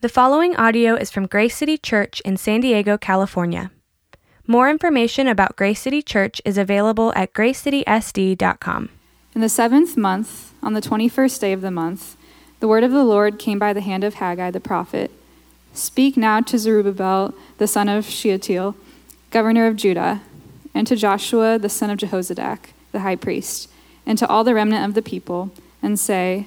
The following audio is from Grace City Church in San Diego, California. More information about Grace City Church is available at gracecitysd.com. In the seventh month, on the 21st day of the month, the word of the Lord came by the hand of Haggai the prophet. Speak now to Zerubbabel, the son of Shealtiel, governor of Judah, and to Joshua, the son of Jehozadak, the high priest, and to all the remnant of the people, and say,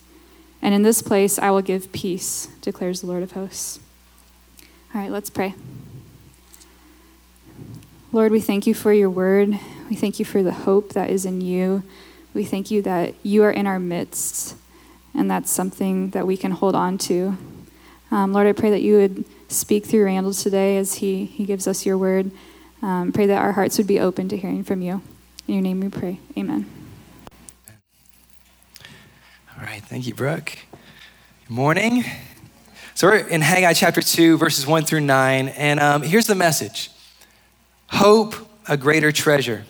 And in this place I will give peace, declares the Lord of hosts. All right, let's pray. Lord, we thank you for your word. We thank you for the hope that is in you. We thank you that you are in our midst, and that's something that we can hold on to. Um, Lord, I pray that you would speak through Randall today as he, he gives us your word. Um, pray that our hearts would be open to hearing from you. In your name we pray. Amen. All right, thank you, Brooke. Good morning. So we're in Haggai chapter 2, verses 1 through 9, and um, here's the message Hope, a greater treasure.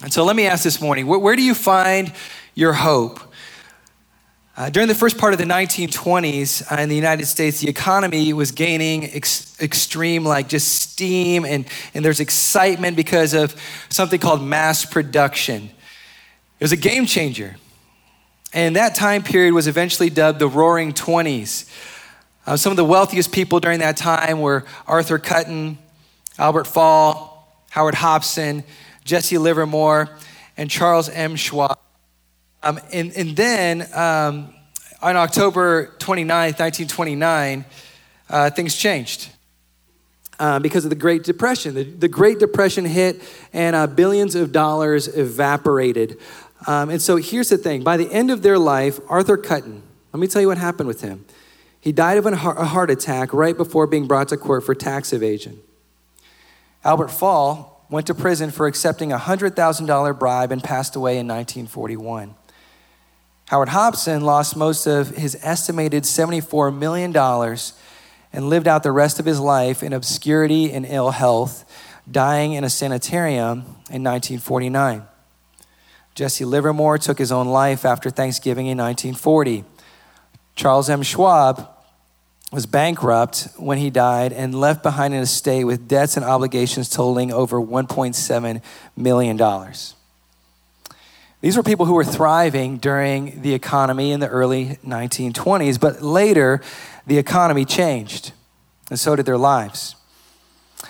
And so let me ask this morning where, where do you find your hope? Uh, during the first part of the 1920s uh, in the United States, the economy was gaining ex- extreme, like just steam, and, and there's excitement because of something called mass production. It was a game changer. And that time period was eventually dubbed the Roaring Twenties. Uh, some of the wealthiest people during that time were Arthur Cutten, Albert Fall, Howard Hopson, Jesse Livermore, and Charles M. Schwab. Um, and, and, then um, on October 29, 1929, uh, things changed. Uh, because of the Great Depression. The, the Great Depression hit, and uh, billions of dollars evaporated. Um, and so here's the thing by the end of their life, Arthur Cutten, let me tell you what happened with him. He died of a heart attack right before being brought to court for tax evasion. Albert Fall went to prison for accepting a $100,000 bribe and passed away in 1941. Howard Hopson lost most of his estimated $74 million and lived out the rest of his life in obscurity and ill health, dying in a sanitarium in 1949. Jesse Livermore took his own life after Thanksgiving in 1940. Charles M. Schwab was bankrupt when he died and left behind an estate with debts and obligations totaling over $1.7 million. These were people who were thriving during the economy in the early 1920s, but later the economy changed, and so did their lives.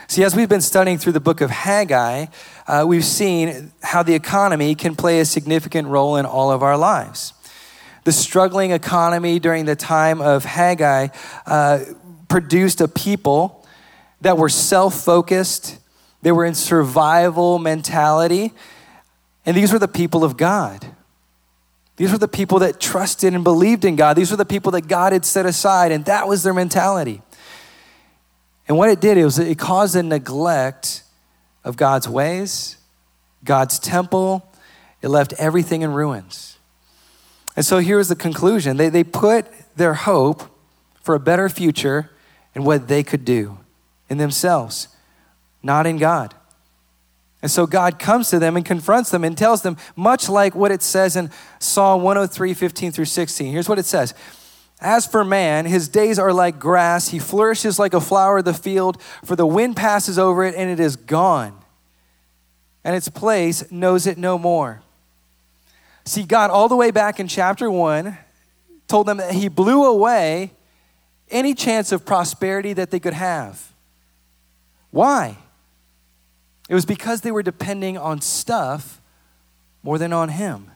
See, as we've been studying through the book of Haggai, uh, we've seen how the economy can play a significant role in all of our lives. The struggling economy during the time of Haggai uh, produced a people that were self focused, they were in survival mentality, and these were the people of God. These were the people that trusted and believed in God. These were the people that God had set aside, and that was their mentality. And what it did it was it caused a neglect of God's ways, God's temple. It left everything in ruins. And so here was the conclusion they, they put their hope for a better future in what they could do in themselves, not in God. And so God comes to them and confronts them and tells them, much like what it says in Psalm 103, 15 through 16. Here's what it says as for man, his days are like grass. He flourishes like a flower of the field, for the wind passes over it and it is gone. And its place knows it no more. See, God, all the way back in chapter 1, told them that He blew away any chance of prosperity that they could have. Why? It was because they were depending on stuff more than on Him.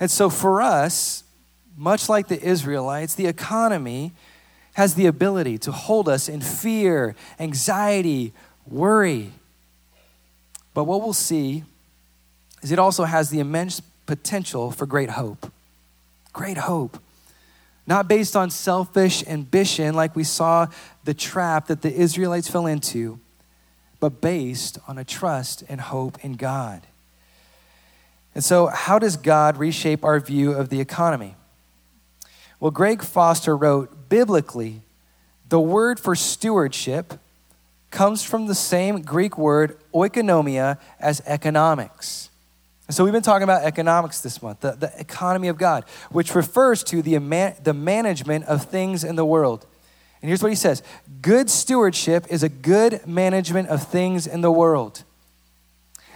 And so for us, much like the Israelites, the economy has the ability to hold us in fear, anxiety, worry. But what we'll see is it also has the immense potential for great hope. Great hope. Not based on selfish ambition, like we saw the trap that the Israelites fell into, but based on a trust and hope in God. And so, how does God reshape our view of the economy? Well, Greg Foster wrote biblically, the word for stewardship comes from the same Greek word oikonomia as economics. So we've been talking about economics this month, the, the economy of God, which refers to the, the management of things in the world. And here's what he says Good stewardship is a good management of things in the world.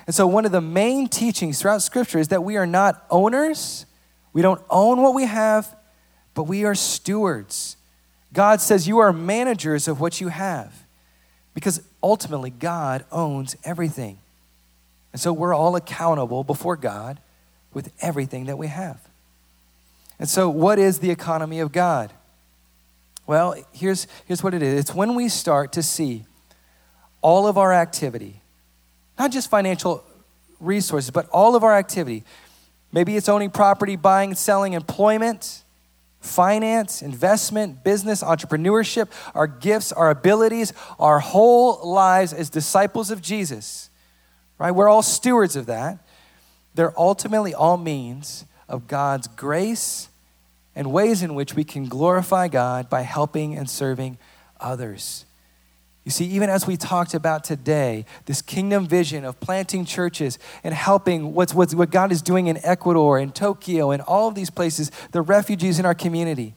And so, one of the main teachings throughout Scripture is that we are not owners, we don't own what we have, but we are stewards. God says you are managers of what you have because ultimately God owns everything. And so we're all accountable before God with everything that we have. And so, what is the economy of God? Well, here's, here's what it is it's when we start to see all of our activity, not just financial resources, but all of our activity. Maybe it's owning property, buying, selling, employment, finance, investment, business, entrepreneurship, our gifts, our abilities, our whole lives as disciples of Jesus right? We're all stewards of that. They're ultimately all means of God's grace and ways in which we can glorify God by helping and serving others. You see, even as we talked about today, this kingdom vision of planting churches and helping what's, what's, what God is doing in Ecuador and Tokyo and all of these places, the refugees in our community.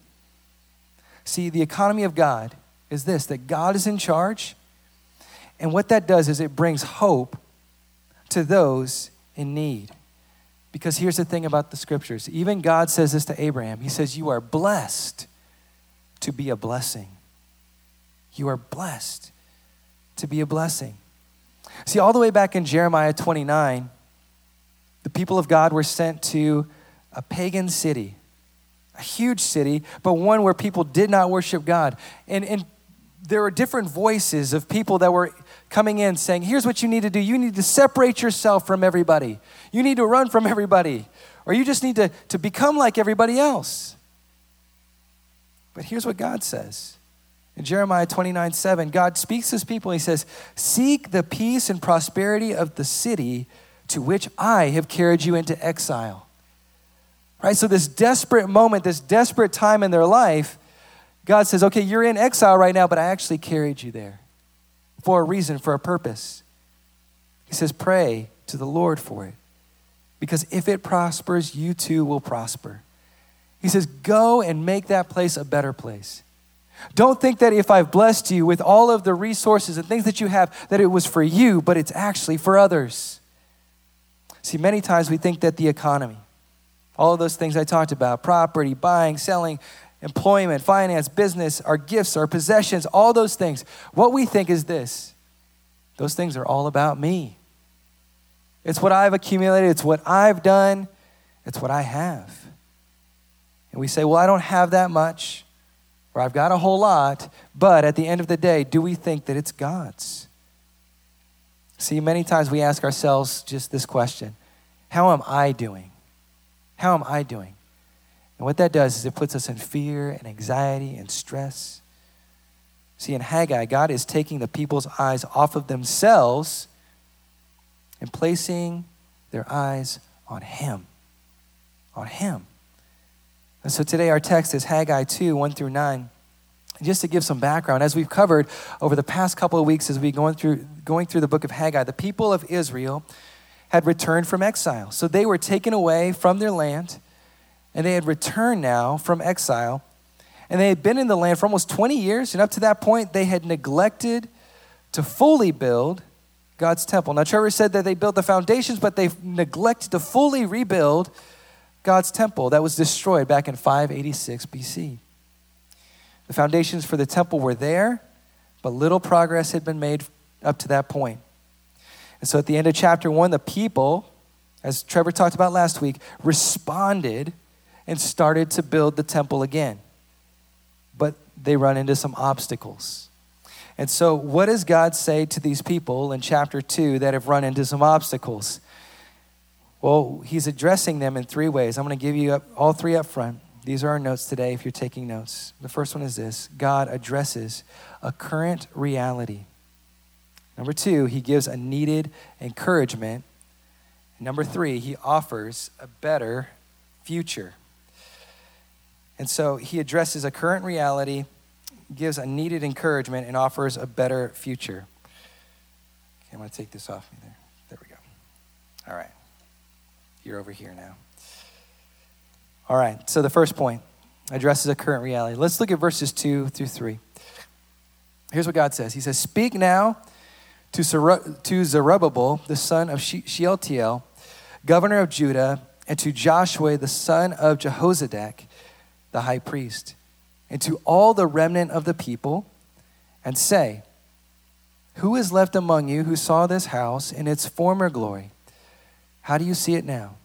See, the economy of God is this that God is in charge. And what that does is it brings hope to those in need. Because here's the thing about the scriptures even God says this to Abraham He says, You are blessed to be a blessing. You are blessed to be a blessing. See, all the way back in Jeremiah 29, the people of God were sent to a pagan city, a huge city, but one where people did not worship God. And, and there were different voices of people that were coming in saying, Here's what you need to do. You need to separate yourself from everybody. You need to run from everybody. Or you just need to, to become like everybody else. But here's what God says. In Jeremiah 29 7, God speaks to his people. He says, Seek the peace and prosperity of the city to which I have carried you into exile. Right? So, this desperate moment, this desperate time in their life, God says, Okay, you're in exile right now, but I actually carried you there for a reason, for a purpose. He says, Pray to the Lord for it. Because if it prospers, you too will prosper. He says, Go and make that place a better place. Don't think that if I've blessed you with all of the resources and things that you have, that it was for you, but it's actually for others. See, many times we think that the economy, all of those things I talked about property, buying, selling, employment, finance, business, our gifts, our possessions, all those things. What we think is this those things are all about me. It's what I've accumulated, it's what I've done, it's what I have. And we say, well, I don't have that much, or I've got a whole lot, but at the end of the day, do we think that it's God's? See, many times we ask ourselves just this question How am I doing? How am I doing? And what that does is it puts us in fear and anxiety and stress. See, in Haggai, God is taking the people's eyes off of themselves and placing their eyes on Him. On Him. And so today our text is Haggai 2 1 through 9. And just to give some background, as we've covered over the past couple of weeks as we've going through, going through the book of Haggai, the people of Israel had returned from exile. So they were taken away from their land and they had returned now from exile. And they had been in the land for almost 20 years. And up to that point, they had neglected to fully build God's temple. Now, Trevor said that they built the foundations, but they neglected to fully rebuild God's temple that was destroyed back in 586 BC. The foundations for the temple were there, but little progress had been made up to that point. And so at the end of chapter one, the people, as Trevor talked about last week, responded and started to build the temple again. But they run into some obstacles. And so, what does God say to these people in chapter 2 that have run into some obstacles? Well, He's addressing them in three ways. I'm going to give you all three up front. These are our notes today if you're taking notes. The first one is this God addresses a current reality. Number two, He gives a needed encouragement. number three, He offers a better future. And so, He addresses a current reality gives a needed encouragement and offers a better future. Okay, I'm going to take this off me there. There we go. All right. You're over here now. All right. So the first point addresses a current reality. Let's look at verses 2 through 3. Here's what God says He says, Speak now to, Zerubbabel, the son of Shealtiel, governor of Judah, and to Joshua, the son of Jehozadak, the high priest and to all the remnant of the people, and say, Who is left among you who saw this house in its former glory? How do you see it now?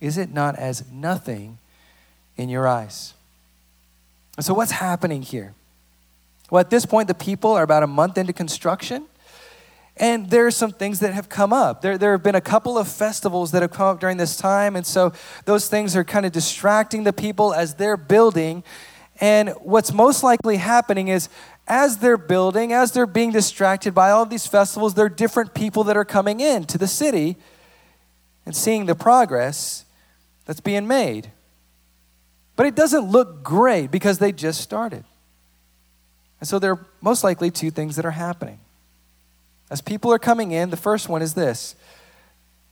Is it not as nothing in your eyes? And so, what's happening here? Well, at this point, the people are about a month into construction. And there are some things that have come up. There, there have been a couple of festivals that have come up during this time. And so those things are kind of distracting the people as they're building. And what's most likely happening is as they're building, as they're being distracted by all of these festivals, there are different people that are coming in to the city and seeing the progress that's being made. But it doesn't look great because they just started. And so there are most likely two things that are happening. As people are coming in, the first one is this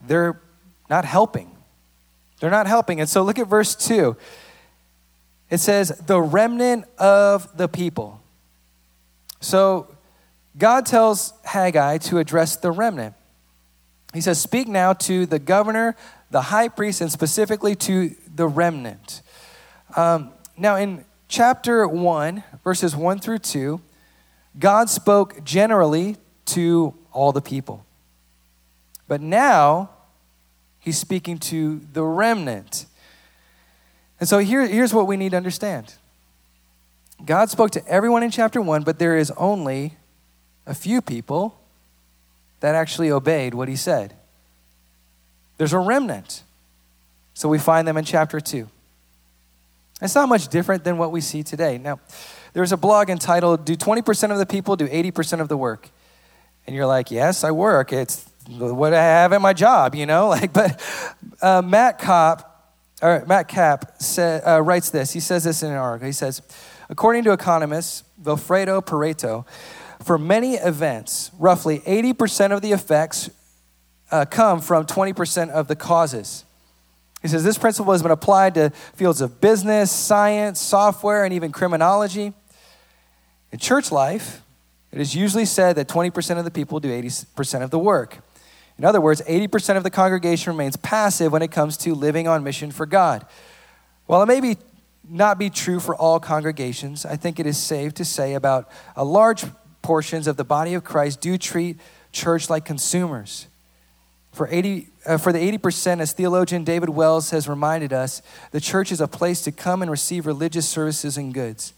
they're not helping. They're not helping. And so look at verse 2. It says, the remnant of the people. So God tells Haggai to address the remnant. He says, Speak now to the governor, the high priest, and specifically to the remnant. Um, now, in chapter 1, verses 1 through 2, God spoke generally to all the people. But now, he's speaking to the remnant. And so here, here's what we need to understand God spoke to everyone in chapter 1, but there is only a few people that actually obeyed what he said. There's a remnant. So we find them in chapter 2. It's not much different than what we see today. Now, there's a blog entitled, Do 20% of the people do 80% of the work? And you're like, Yes, I work. It's what I have in my job, you know? Like, but uh, Matt Kopp or Matt Kapp uh, writes this. He says this in an article. He says, according to economist Vilfredo Pareto, for many events, roughly 80% of the effects uh, come from 20% of the causes. He says this principle has been applied to fields of business, science, software, and even criminology. In church life, it is usually said that 20% of the people do 80% of the work. In other words, 80% of the congregation remains passive when it comes to living on mission for God. While it may be not be true for all congregations, I think it is safe to say about a large portions of the body of Christ do treat church like consumers. For, 80, uh, for the 80%, as theologian David Wells has reminded us, the church is a place to come and receive religious services and goods.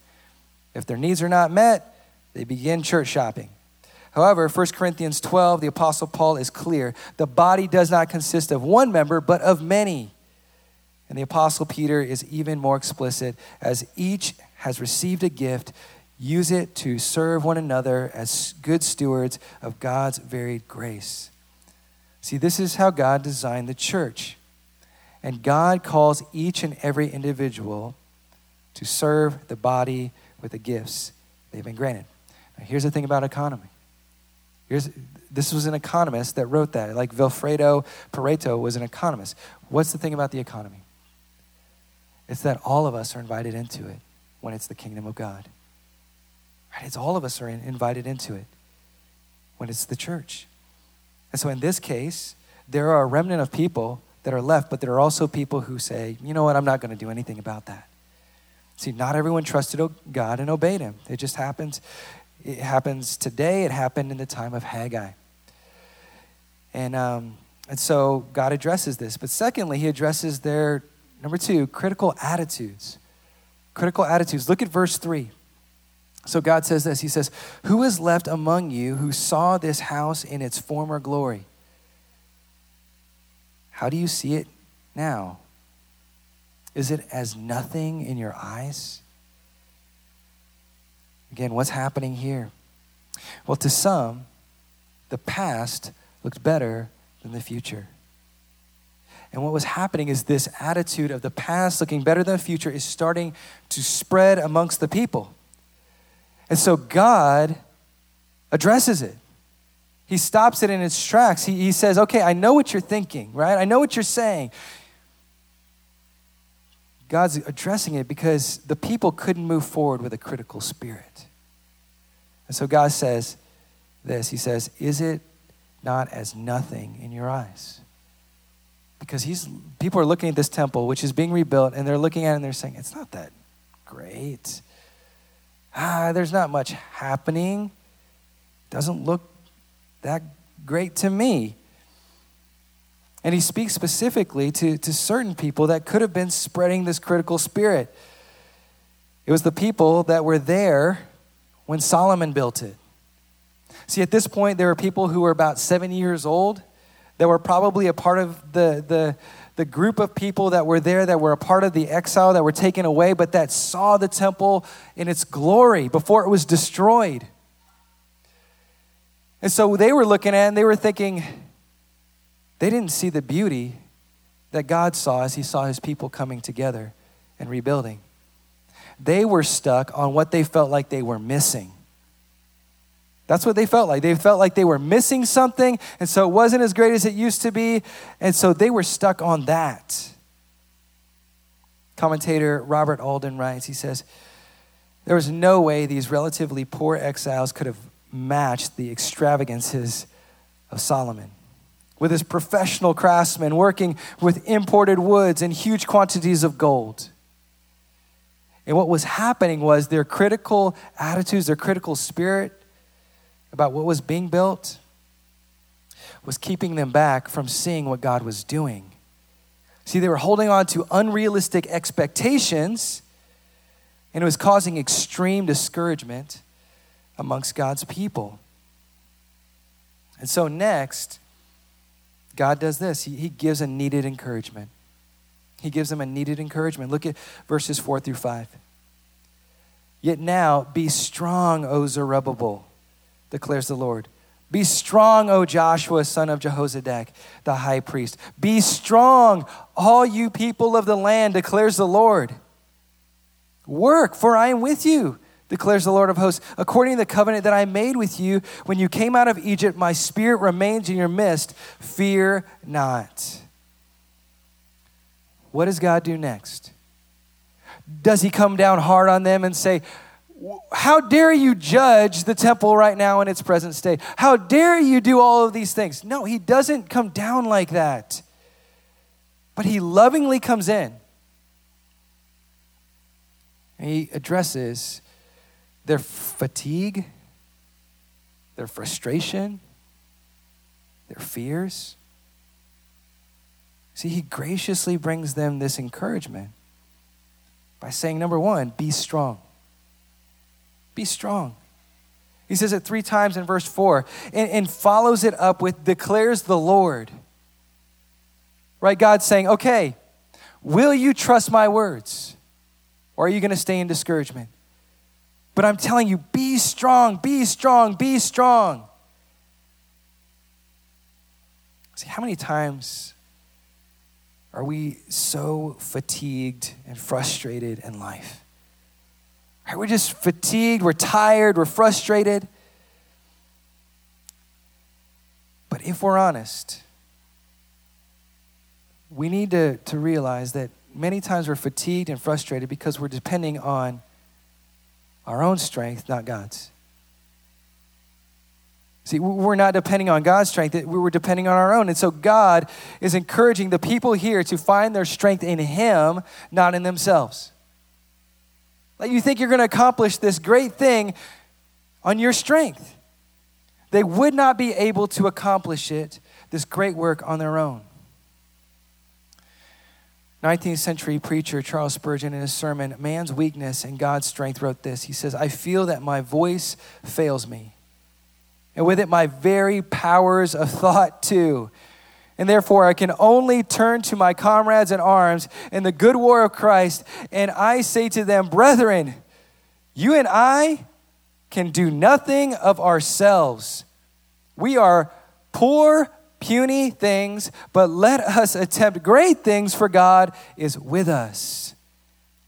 If their needs are not met, they begin church shopping. However, 1 Corinthians 12, the Apostle Paul is clear. The body does not consist of one member, but of many. And the Apostle Peter is even more explicit as each has received a gift, use it to serve one another as good stewards of God's varied grace. See, this is how God designed the church. And God calls each and every individual to serve the body with the gifts they've been granted. Now, here's the thing about economy Here's, this was an economist that wrote that. Like Vilfredo Pareto was an economist. What's the thing about the economy? It's that all of us are invited into it when it's the kingdom of God. Right? It's all of us are in, invited into it when it's the church. And so in this case, there are a remnant of people that are left, but there are also people who say, you know what, I'm not going to do anything about that. See, not everyone trusted God and obeyed him. It just happens It happens today, it happened in the time of Haggai. And, um, and so God addresses this. But secondly, he addresses their, number two, critical attitudes. Critical attitudes. Look at verse 3. So God says this He says, Who is left among you who saw this house in its former glory? How do you see it now? Is it as nothing in your eyes? Again, what's happening here? Well, to some, the past looks better than the future. And what was happening is this attitude of the past looking better than the future is starting to spread amongst the people. And so God addresses it. He stops it in its tracks. He, he says, Okay, I know what you're thinking, right? I know what you're saying. God's addressing it because the people couldn't move forward with a critical spirit. And so God says this He says, Is it not as nothing in your eyes? Because he's, people are looking at this temple, which is being rebuilt, and they're looking at it and they're saying, It's not that great. Ah, there's not much happening. Doesn't look that great to me. And he speaks specifically to, to certain people that could have been spreading this critical spirit. It was the people that were there when Solomon built it. See, at this point, there were people who were about seven years old that were probably a part of the, the, the group of people that were there that were a part of the exile that were taken away, but that saw the temple in its glory before it was destroyed. And so they were looking at and they were thinking, they didn't see the beauty that God saw as He saw His people coming together and rebuilding. They were stuck on what they felt like they were missing. That's what they felt like. They felt like they were missing something, and so it wasn't as great as it used to be, and so they were stuck on that. Commentator Robert Alden writes, he says, There was no way these relatively poor exiles could have matched the extravagances of Solomon with his professional craftsmen working with imported woods and huge quantities of gold. And what was happening was their critical attitudes, their critical spirit about what was being built was keeping them back from seeing what God was doing. See, they were holding on to unrealistic expectations, and it was causing extreme discouragement amongst God's people. And so, next, God does this He, he gives a needed encouragement. He gives them a needed encouragement. Look at verses 4 through 5. Yet now be strong, O Zerubbabel, declares the Lord. Be strong, O Joshua, son of Jehozadak, the high priest. Be strong, all you people of the land, declares the Lord. Work, for I am with you declares the Lord of hosts. According to the covenant that I made with you when you came out of Egypt, my spirit remains in your midst. Fear not. What does God do next? Does he come down hard on them and say, How dare you judge the temple right now in its present state? How dare you do all of these things? No, he doesn't come down like that. But he lovingly comes in. And he addresses their fatigue, their frustration, their fears. See, he graciously brings them this encouragement by saying, number one, be strong. Be strong. He says it three times in verse four and, and follows it up with declares the Lord. Right? God's saying, okay, will you trust my words? Or are you going to stay in discouragement? But I'm telling you, be strong, be strong, be strong. See, how many times are we so fatigued and frustrated in life? Right, we're just fatigued, we're tired, we're frustrated. But if we're honest, we need to, to realize that many times we're fatigued and frustrated because we're depending on our own strength, not God's. See, we're not depending on God's strength, we were depending on our own. And so God is encouraging the people here to find their strength in Him, not in themselves. Like you think you're going to accomplish this great thing on your strength. They would not be able to accomplish it, this great work, on their own. 19th century preacher Charles Spurgeon, in his sermon, Man's Weakness and God's Strength, wrote this. He says, I feel that my voice fails me, and with it, my very powers of thought, too. And therefore, I can only turn to my comrades in arms in the good war of Christ, and I say to them, Brethren, you and I can do nothing of ourselves. We are poor, puny things, but let us attempt great things, for God is with us.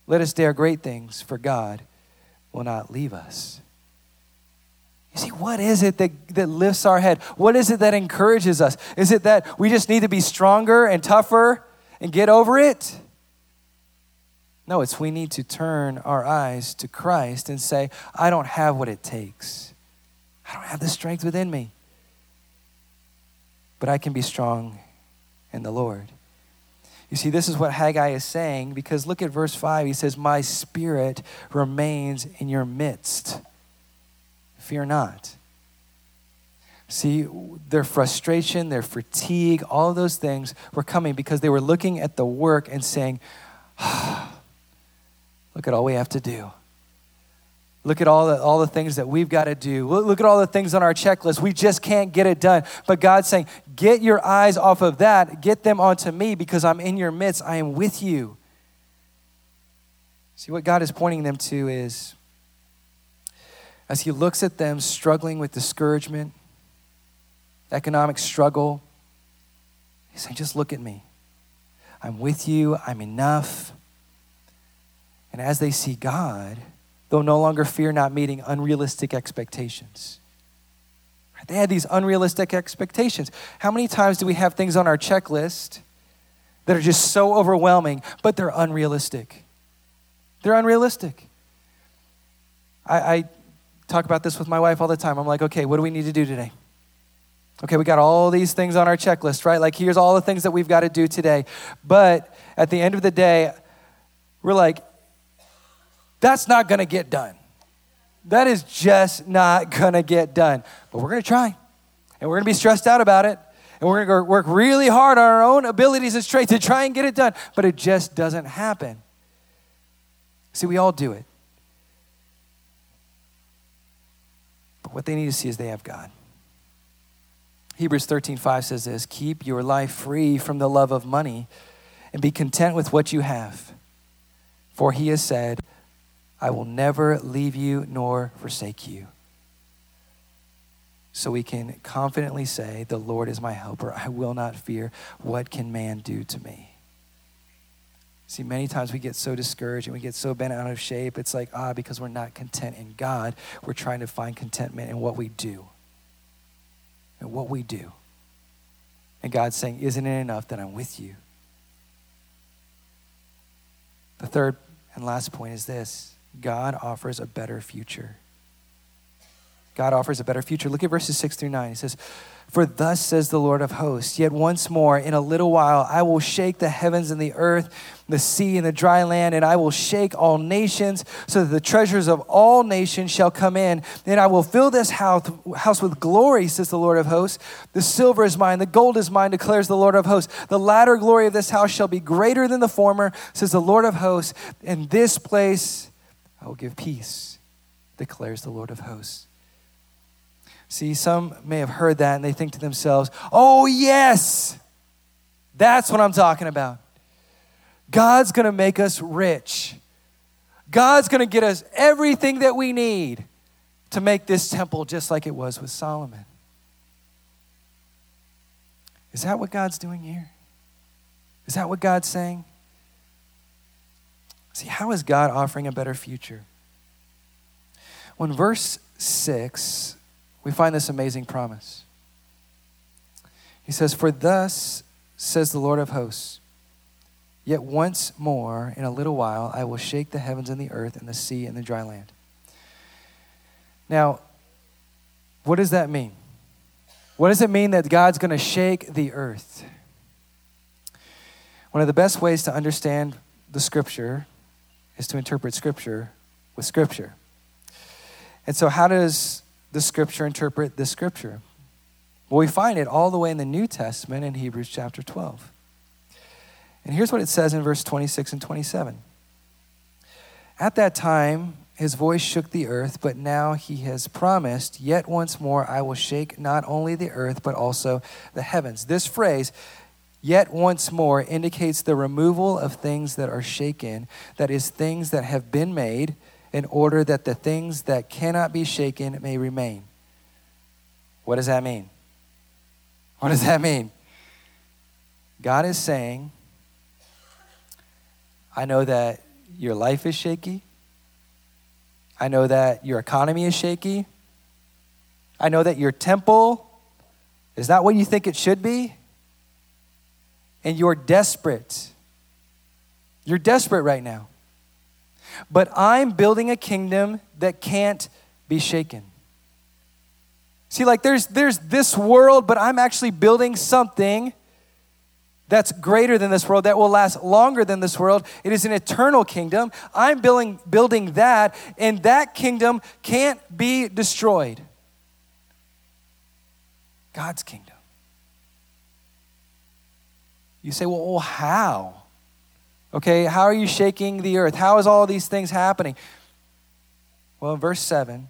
Let us dare great things, for God will not leave us. You see, what is it that, that lifts our head? What is it that encourages us? Is it that we just need to be stronger and tougher and get over it? No, it's we need to turn our eyes to Christ and say, I don't have what it takes. I don't have the strength within me. But I can be strong in the Lord. You see, this is what Haggai is saying because look at verse 5. He says, My spirit remains in your midst. Fear not. See, their frustration, their fatigue, all those things were coming because they were looking at the work and saying, ah, Look at all we have to do. Look at all the, all the things that we've got to do. Look at all the things on our checklist. We just can't get it done. But God's saying, get your eyes off of that, get them onto me because I'm in your midst. I am with you. See, what God is pointing them to is as He looks at them struggling with discouragement, economic struggle, He's saying, just look at me. I'm with you. I'm enough. And as they see God, they'll no longer fear not meeting unrealistic expectations. They had these unrealistic expectations. How many times do we have things on our checklist that are just so overwhelming, but they're unrealistic? They're unrealistic. I, I talk about this with my wife all the time. I'm like, okay, what do we need to do today? Okay, we got all these things on our checklist, right? Like, here's all the things that we've got to do today. But at the end of the day, we're like, that's not going to get done. That is just not going to get done. But we're going to try. And we're going to be stressed out about it. And we're going to work really hard on our own abilities and strength to try and get it done. But it just doesn't happen. See, we all do it. What they need to see is they have God. Hebrews 13, 5 says this Keep your life free from the love of money and be content with what you have. For he has said, I will never leave you nor forsake you. So we can confidently say, The Lord is my helper. I will not fear. What can man do to me? See, many times we get so discouraged and we get so bent out of shape. It's like, ah, because we're not content in God, we're trying to find contentment in what we do. And what we do. And God's saying, Isn't it enough that I'm with you? The third and last point is this God offers a better future. God offers a better future. Look at verses 6 through 9. He says, For thus says the Lord of hosts, yet once more, in a little while, I will shake the heavens and the earth, the sea and the dry land, and I will shake all nations, so that the treasures of all nations shall come in. And I will fill this house, house with glory, says the Lord of hosts. The silver is mine, the gold is mine, declares the Lord of hosts. The latter glory of this house shall be greater than the former, says the Lord of hosts. In this place I will give peace, declares the Lord of hosts. See, some may have heard that and they think to themselves, oh, yes, that's what I'm talking about. God's gonna make us rich. God's gonna get us everything that we need to make this temple just like it was with Solomon. Is that what God's doing here? Is that what God's saying? See, how is God offering a better future? When verse 6, we find this amazing promise. He says, For thus says the Lord of hosts, yet once more, in a little while, I will shake the heavens and the earth and the sea and the dry land. Now, what does that mean? What does it mean that God's going to shake the earth? One of the best ways to understand the scripture is to interpret Scripture with Scripture. And so, how does the scripture interpret this scripture? Well, we find it all the way in the New Testament in Hebrews chapter 12. And here's what it says in verse 26 and 27. At that time, his voice shook the earth, but now he has promised, Yet once more I will shake not only the earth, but also the heavens. This phrase, yet once more, indicates the removal of things that are shaken, that is, things that have been made, in order that the things that cannot be shaken may remain. What does that mean? What does that mean? God is saying, I know that your life is shaky. I know that your economy is shaky. I know that your temple is not what you think it should be. And you're desperate. You're desperate right now. But I'm building a kingdom that can't be shaken. See, like there's, there's this world, but I'm actually building something that's greater than this world, that will last longer than this world. It is an eternal kingdom. I'm building, building that, and that kingdom can't be destroyed. God's kingdom. You say, well, well, how? Okay, how are you shaking the earth? How is all these things happening? Well, in verse 7,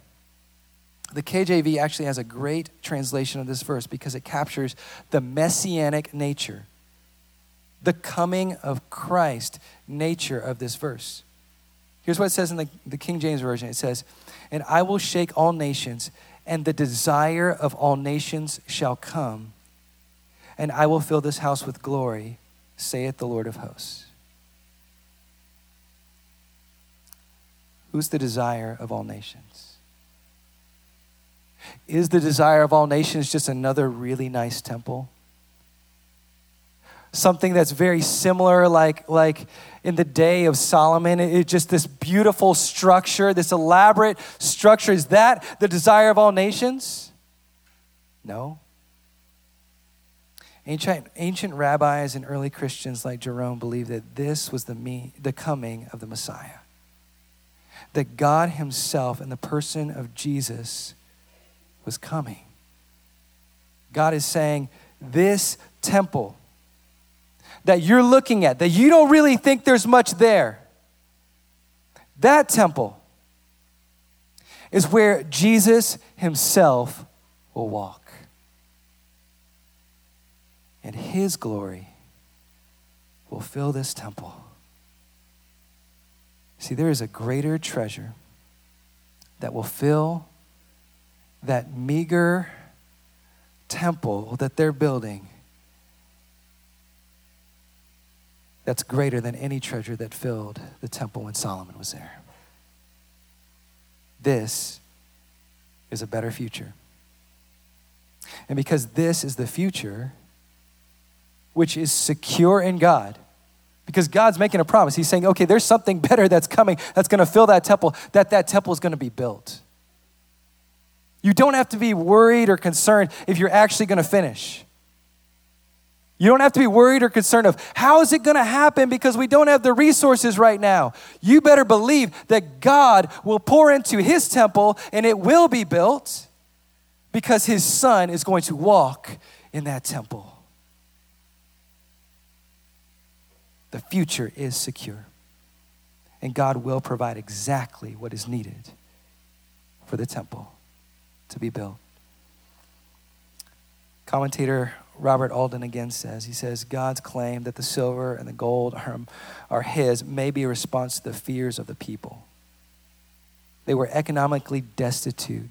the KJV actually has a great translation of this verse because it captures the messianic nature, the coming of Christ nature of this verse. Here's what it says in the, the King James Version it says, And I will shake all nations, and the desire of all nations shall come, and I will fill this house with glory, saith the Lord of hosts. Who's the desire of all nations? Is the desire of all nations just another really nice temple? Something that's very similar, like, like in the day of Solomon, it, just this beautiful structure, this elaborate structure. Is that the desire of all nations? No. Ancient, ancient rabbis and early Christians like Jerome believed that this was the, me, the coming of the Messiah that God Himself, in the person of Jesus, was coming. God is saying, This temple that you're looking at, that you don't really think there's much there, that temple is where Jesus Himself will walk. And His glory will fill this temple. See, there is a greater treasure that will fill that meager temple that they're building that's greater than any treasure that filled the temple when Solomon was there. This is a better future. And because this is the future, which is secure in God, because God's making a promise. He's saying, okay, there's something better that's coming that's going to fill that temple, that that temple is going to be built. You don't have to be worried or concerned if you're actually going to finish. You don't have to be worried or concerned of how is it going to happen because we don't have the resources right now. You better believe that God will pour into his temple and it will be built because his son is going to walk in that temple. The future is secure. And God will provide exactly what is needed for the temple to be built. Commentator Robert Alden again says, he says, God's claim that the silver and the gold are, are his may be a response to the fears of the people. They were economically destitute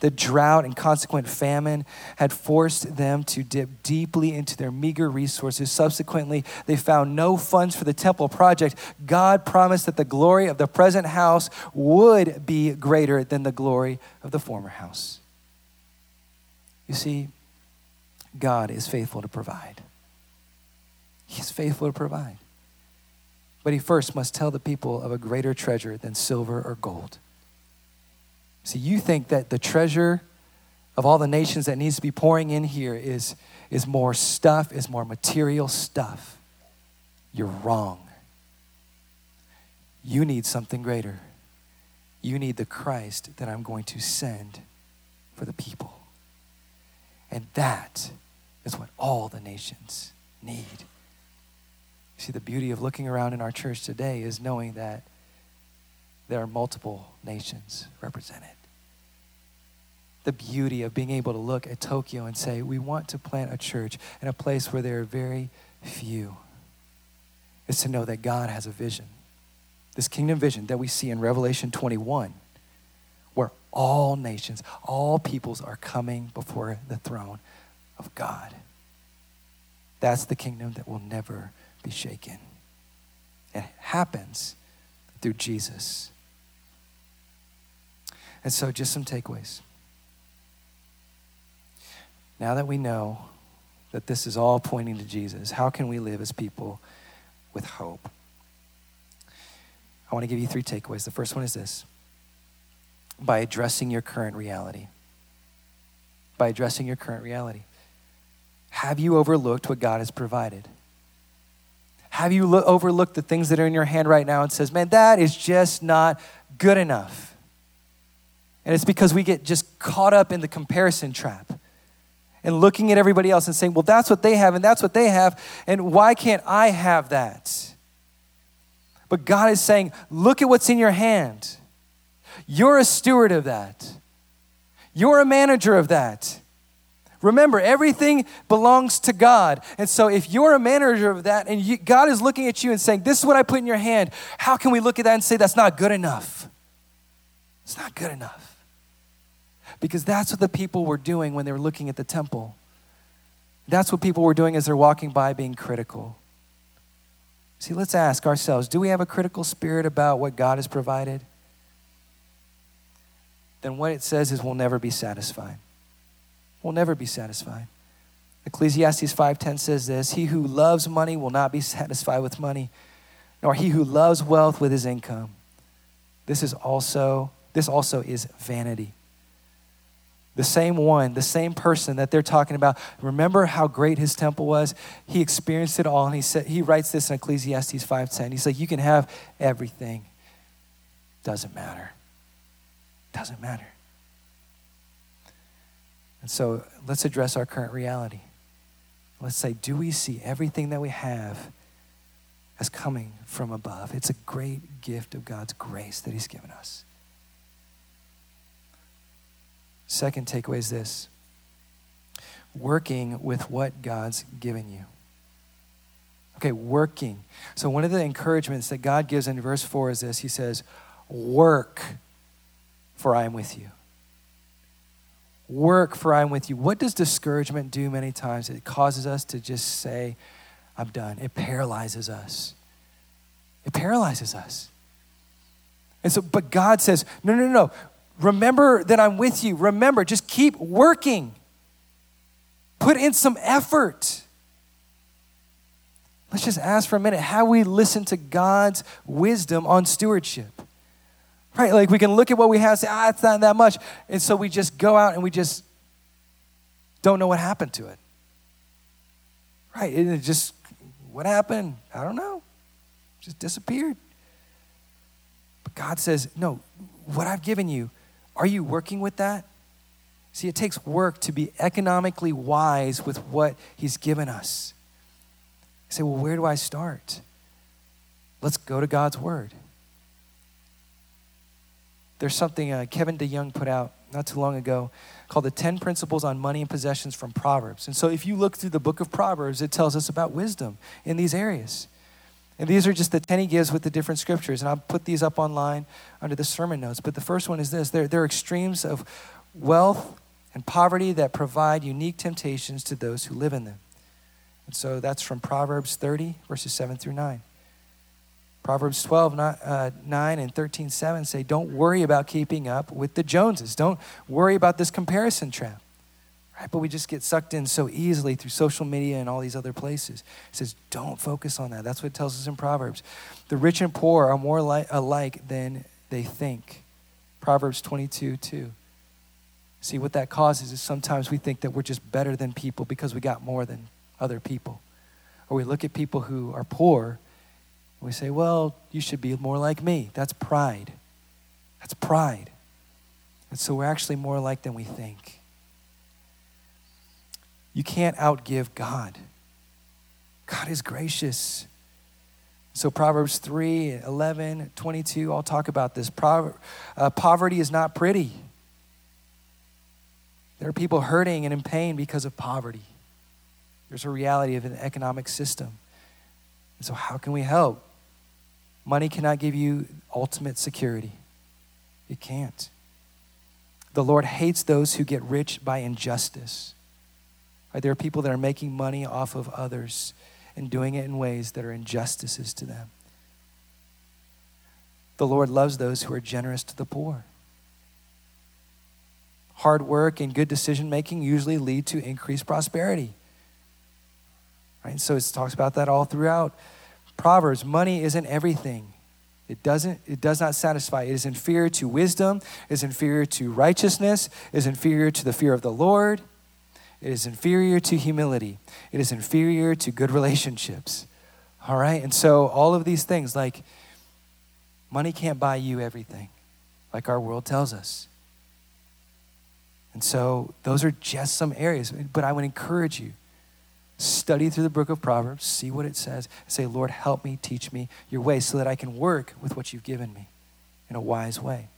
the drought and consequent famine had forced them to dip deeply into their meager resources. Subsequently, they found no funds for the temple project. God promised that the glory of the present house would be greater than the glory of the former house. You see, God is faithful to provide. He's faithful to provide. But he first must tell the people of a greater treasure than silver or gold. See, you think that the treasure of all the nations that needs to be pouring in here is, is more stuff, is more material stuff. You're wrong. You need something greater. You need the Christ that I'm going to send for the people. And that is what all the nations need. See, the beauty of looking around in our church today is knowing that there are multiple nations represented. The beauty of being able to look at Tokyo and say, we want to plant a church in a place where there are very few, is to know that God has a vision. This kingdom vision that we see in Revelation 21, where all nations, all peoples are coming before the throne of God. That's the kingdom that will never be shaken. It happens through Jesus. And so, just some takeaways. Now that we know that this is all pointing to Jesus, how can we live as people with hope? I want to give you three takeaways. The first one is this by addressing your current reality. By addressing your current reality. Have you overlooked what God has provided? Have you lo- overlooked the things that are in your hand right now and says, man, that is just not good enough? And it's because we get just caught up in the comparison trap and looking at everybody else and saying, well, that's what they have and that's what they have, and why can't I have that? But God is saying, look at what's in your hand. You're a steward of that, you're a manager of that. Remember, everything belongs to God. And so, if you're a manager of that and you, God is looking at you and saying, This is what I put in your hand, how can we look at that and say, That's not good enough? It's not good enough. Because that's what the people were doing when they were looking at the temple. That's what people were doing as they're walking by, being critical. See, let's ask ourselves do we have a critical spirit about what God has provided? Then what it says is we'll never be satisfied We'll never be satisfied. Ecclesiastes 5:10 says this, he who loves money will not be satisfied with money, nor he who loves wealth with his income. This is also this also is vanity. The same one, the same person that they're talking about. Remember how great his temple was? He experienced it all and he said he writes this in Ecclesiastes 5:10. He's like you can have everything. Doesn't matter. Doesn't matter. And so let's address our current reality. Let's say, do we see everything that we have as coming from above? It's a great gift of God's grace that He's given us. Second takeaway is this working with what God's given you. Okay, working. So, one of the encouragements that God gives in verse 4 is this He says, Work, for I am with you work for I'm with you. What does discouragement do many times? It causes us to just say, I'm done. It paralyzes us. It paralyzes us. And so, but God says, no, no, no. Remember that I'm with you. Remember, just keep working. Put in some effort. Let's just ask for a minute how we listen to God's wisdom on stewardship. Right? Like we can look at what we have and say, ah, it's not that much. And so we just go out and we just don't know what happened to it. Right? It just, what happened? I don't know. Just disappeared. But God says, no, what I've given you, are you working with that? See, it takes work to be economically wise with what He's given us. You say, well, where do I start? Let's go to God's Word. There's something uh, Kevin DeYoung put out not too long ago called the 10 Principles on Money and Possessions from Proverbs. And so if you look through the book of Proverbs, it tells us about wisdom in these areas. And these are just the 10 he gives with the different scriptures. And I'll put these up online under the sermon notes. But the first one is this there, there are extremes of wealth and poverty that provide unique temptations to those who live in them. And so that's from Proverbs 30, verses 7 through 9. Proverbs 12, not, uh, 9 and 13, 7 say, Don't worry about keeping up with the Joneses. Don't worry about this comparison trap. Right? But we just get sucked in so easily through social media and all these other places. It says, Don't focus on that. That's what it tells us in Proverbs. The rich and poor are more li- alike than they think. Proverbs 22, 2. See, what that causes is sometimes we think that we're just better than people because we got more than other people. Or we look at people who are poor we say, well, you should be more like me. That's pride. That's pride. And so we're actually more alike than we think. You can't outgive God. God is gracious. So Proverbs 3, 11, 22, I'll talk about this. Uh, poverty is not pretty. There are people hurting and in pain because of poverty. There's a reality of an economic system. So, how can we help? Money cannot give you ultimate security, it can't. The Lord hates those who get rich by injustice. Right? There are people that are making money off of others and doing it in ways that are injustices to them. The Lord loves those who are generous to the poor. Hard work and good decision making usually lead to increased prosperity. Right? So it talks about that all throughout Proverbs. Money isn't everything. It doesn't, it does not satisfy. It is inferior to wisdom, is inferior to righteousness, is inferior to the fear of the Lord, it is inferior to humility, it is inferior to good relationships. All right? And so all of these things, like money can't buy you everything, like our world tells us. And so those are just some areas. But I would encourage you study through the book of Proverbs, see what it says, and say, Lord, help me, teach me your ways so that I can work with what you've given me in a wise way.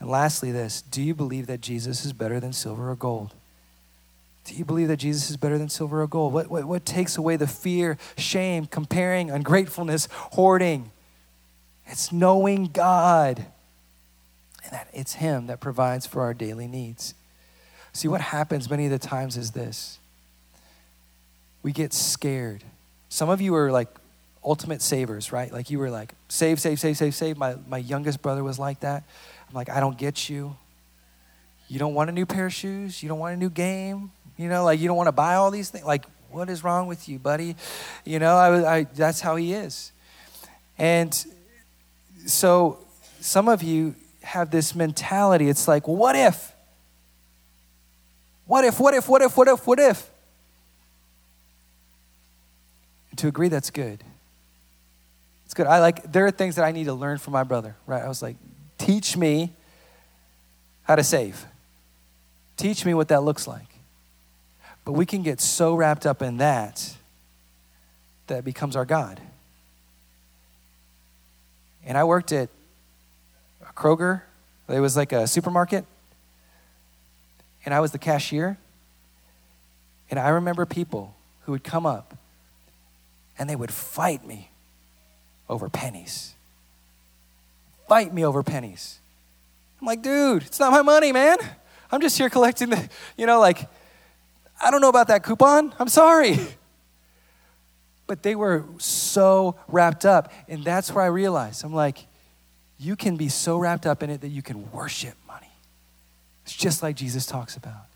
And lastly, this do you believe that Jesus is better than silver or gold? Do you believe that Jesus is better than silver or gold? What, what, what takes away the fear, shame, comparing, ungratefulness, hoarding? It's knowing God and that it's Him that provides for our daily needs. See, what happens many of the times is this we get scared. Some of you are like ultimate savers, right? Like you were like, save, save, save, save, save. My, my youngest brother was like that. I'm like, I don't get you. You don't want a new pair of shoes? You don't want a new game? You know, like you don't want to buy all these things? Like, what is wrong with you, buddy? You know, I, I, that's how he is. And so some of you have this mentality. It's like, well, what if? What if, what if, what if, what if, what if? And to agree, that's good. It's good. I like, there are things that I need to learn from my brother, right? I was like, teach me how to save. Teach me what that looks like. But we can get so wrapped up in that that it becomes our God. And I worked at Kroger. It was like a supermarket. And I was the cashier. And I remember people who would come up and they would fight me over pennies. Fight me over pennies. I'm like, dude, it's not my money, man. I'm just here collecting the, you know, like, I don't know about that coupon. I'm sorry. But they were so wrapped up. And that's where I realized I'm like, you can be so wrapped up in it that you can worship money. It's just like Jesus talks about.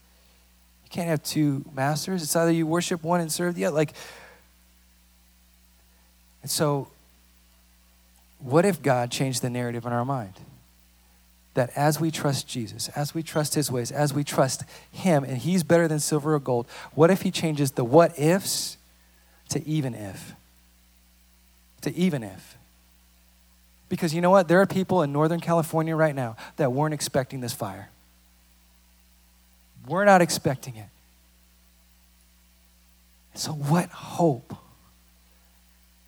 You can't have two masters. It's either you worship one and serve the other. Like, and so, what if God changed the narrative in our mind? That as we trust Jesus, as we trust his ways, as we trust him, and he's better than silver or gold, what if he changes the what ifs to even if? To even if. Because you know what? There are people in Northern California right now that weren't expecting this fire. We're not expecting it. So, what hope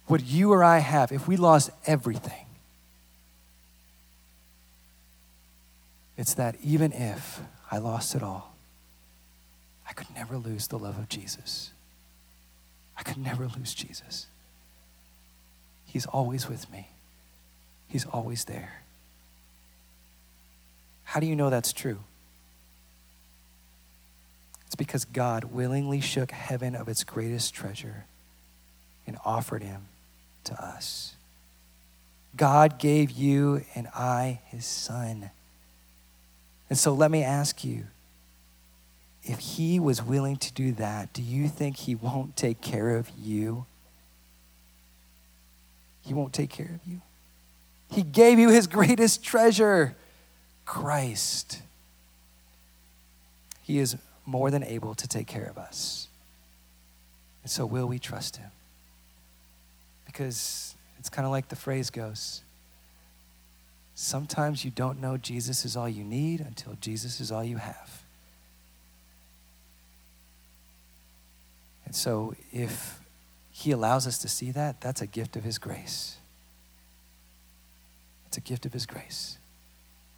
would you or I have if we lost everything? It's that even if I lost it all, I could never lose the love of Jesus. I could never lose Jesus. He's always with me, He's always there. How do you know that's true? It's because God willingly shook heaven of its greatest treasure and offered him to us. God gave you and I his son. And so let me ask you if he was willing to do that, do you think he won't take care of you? He won't take care of you. He gave you his greatest treasure, Christ. He is more than able to take care of us. And so, will we trust him? Because it's kind of like the phrase goes Sometimes you don't know Jesus is all you need until Jesus is all you have. And so, if He allows us to see that, that's a gift of His grace. It's a gift of His grace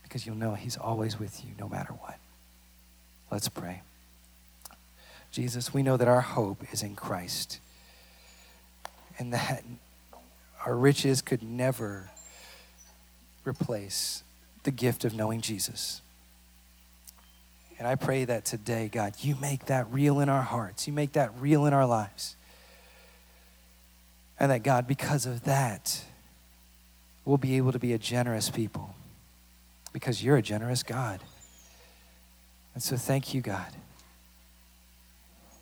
because you'll know He's always with you no matter what. Let's pray. Jesus, we know that our hope is in Christ and that our riches could never replace the gift of knowing Jesus. And I pray that today, God, you make that real in our hearts. You make that real in our lives. And that, God, because of that, we'll be able to be a generous people because you're a generous God. And so, thank you, God.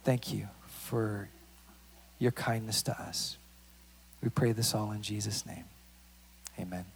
Thank you for your kindness to us. We pray this all in Jesus' name. Amen.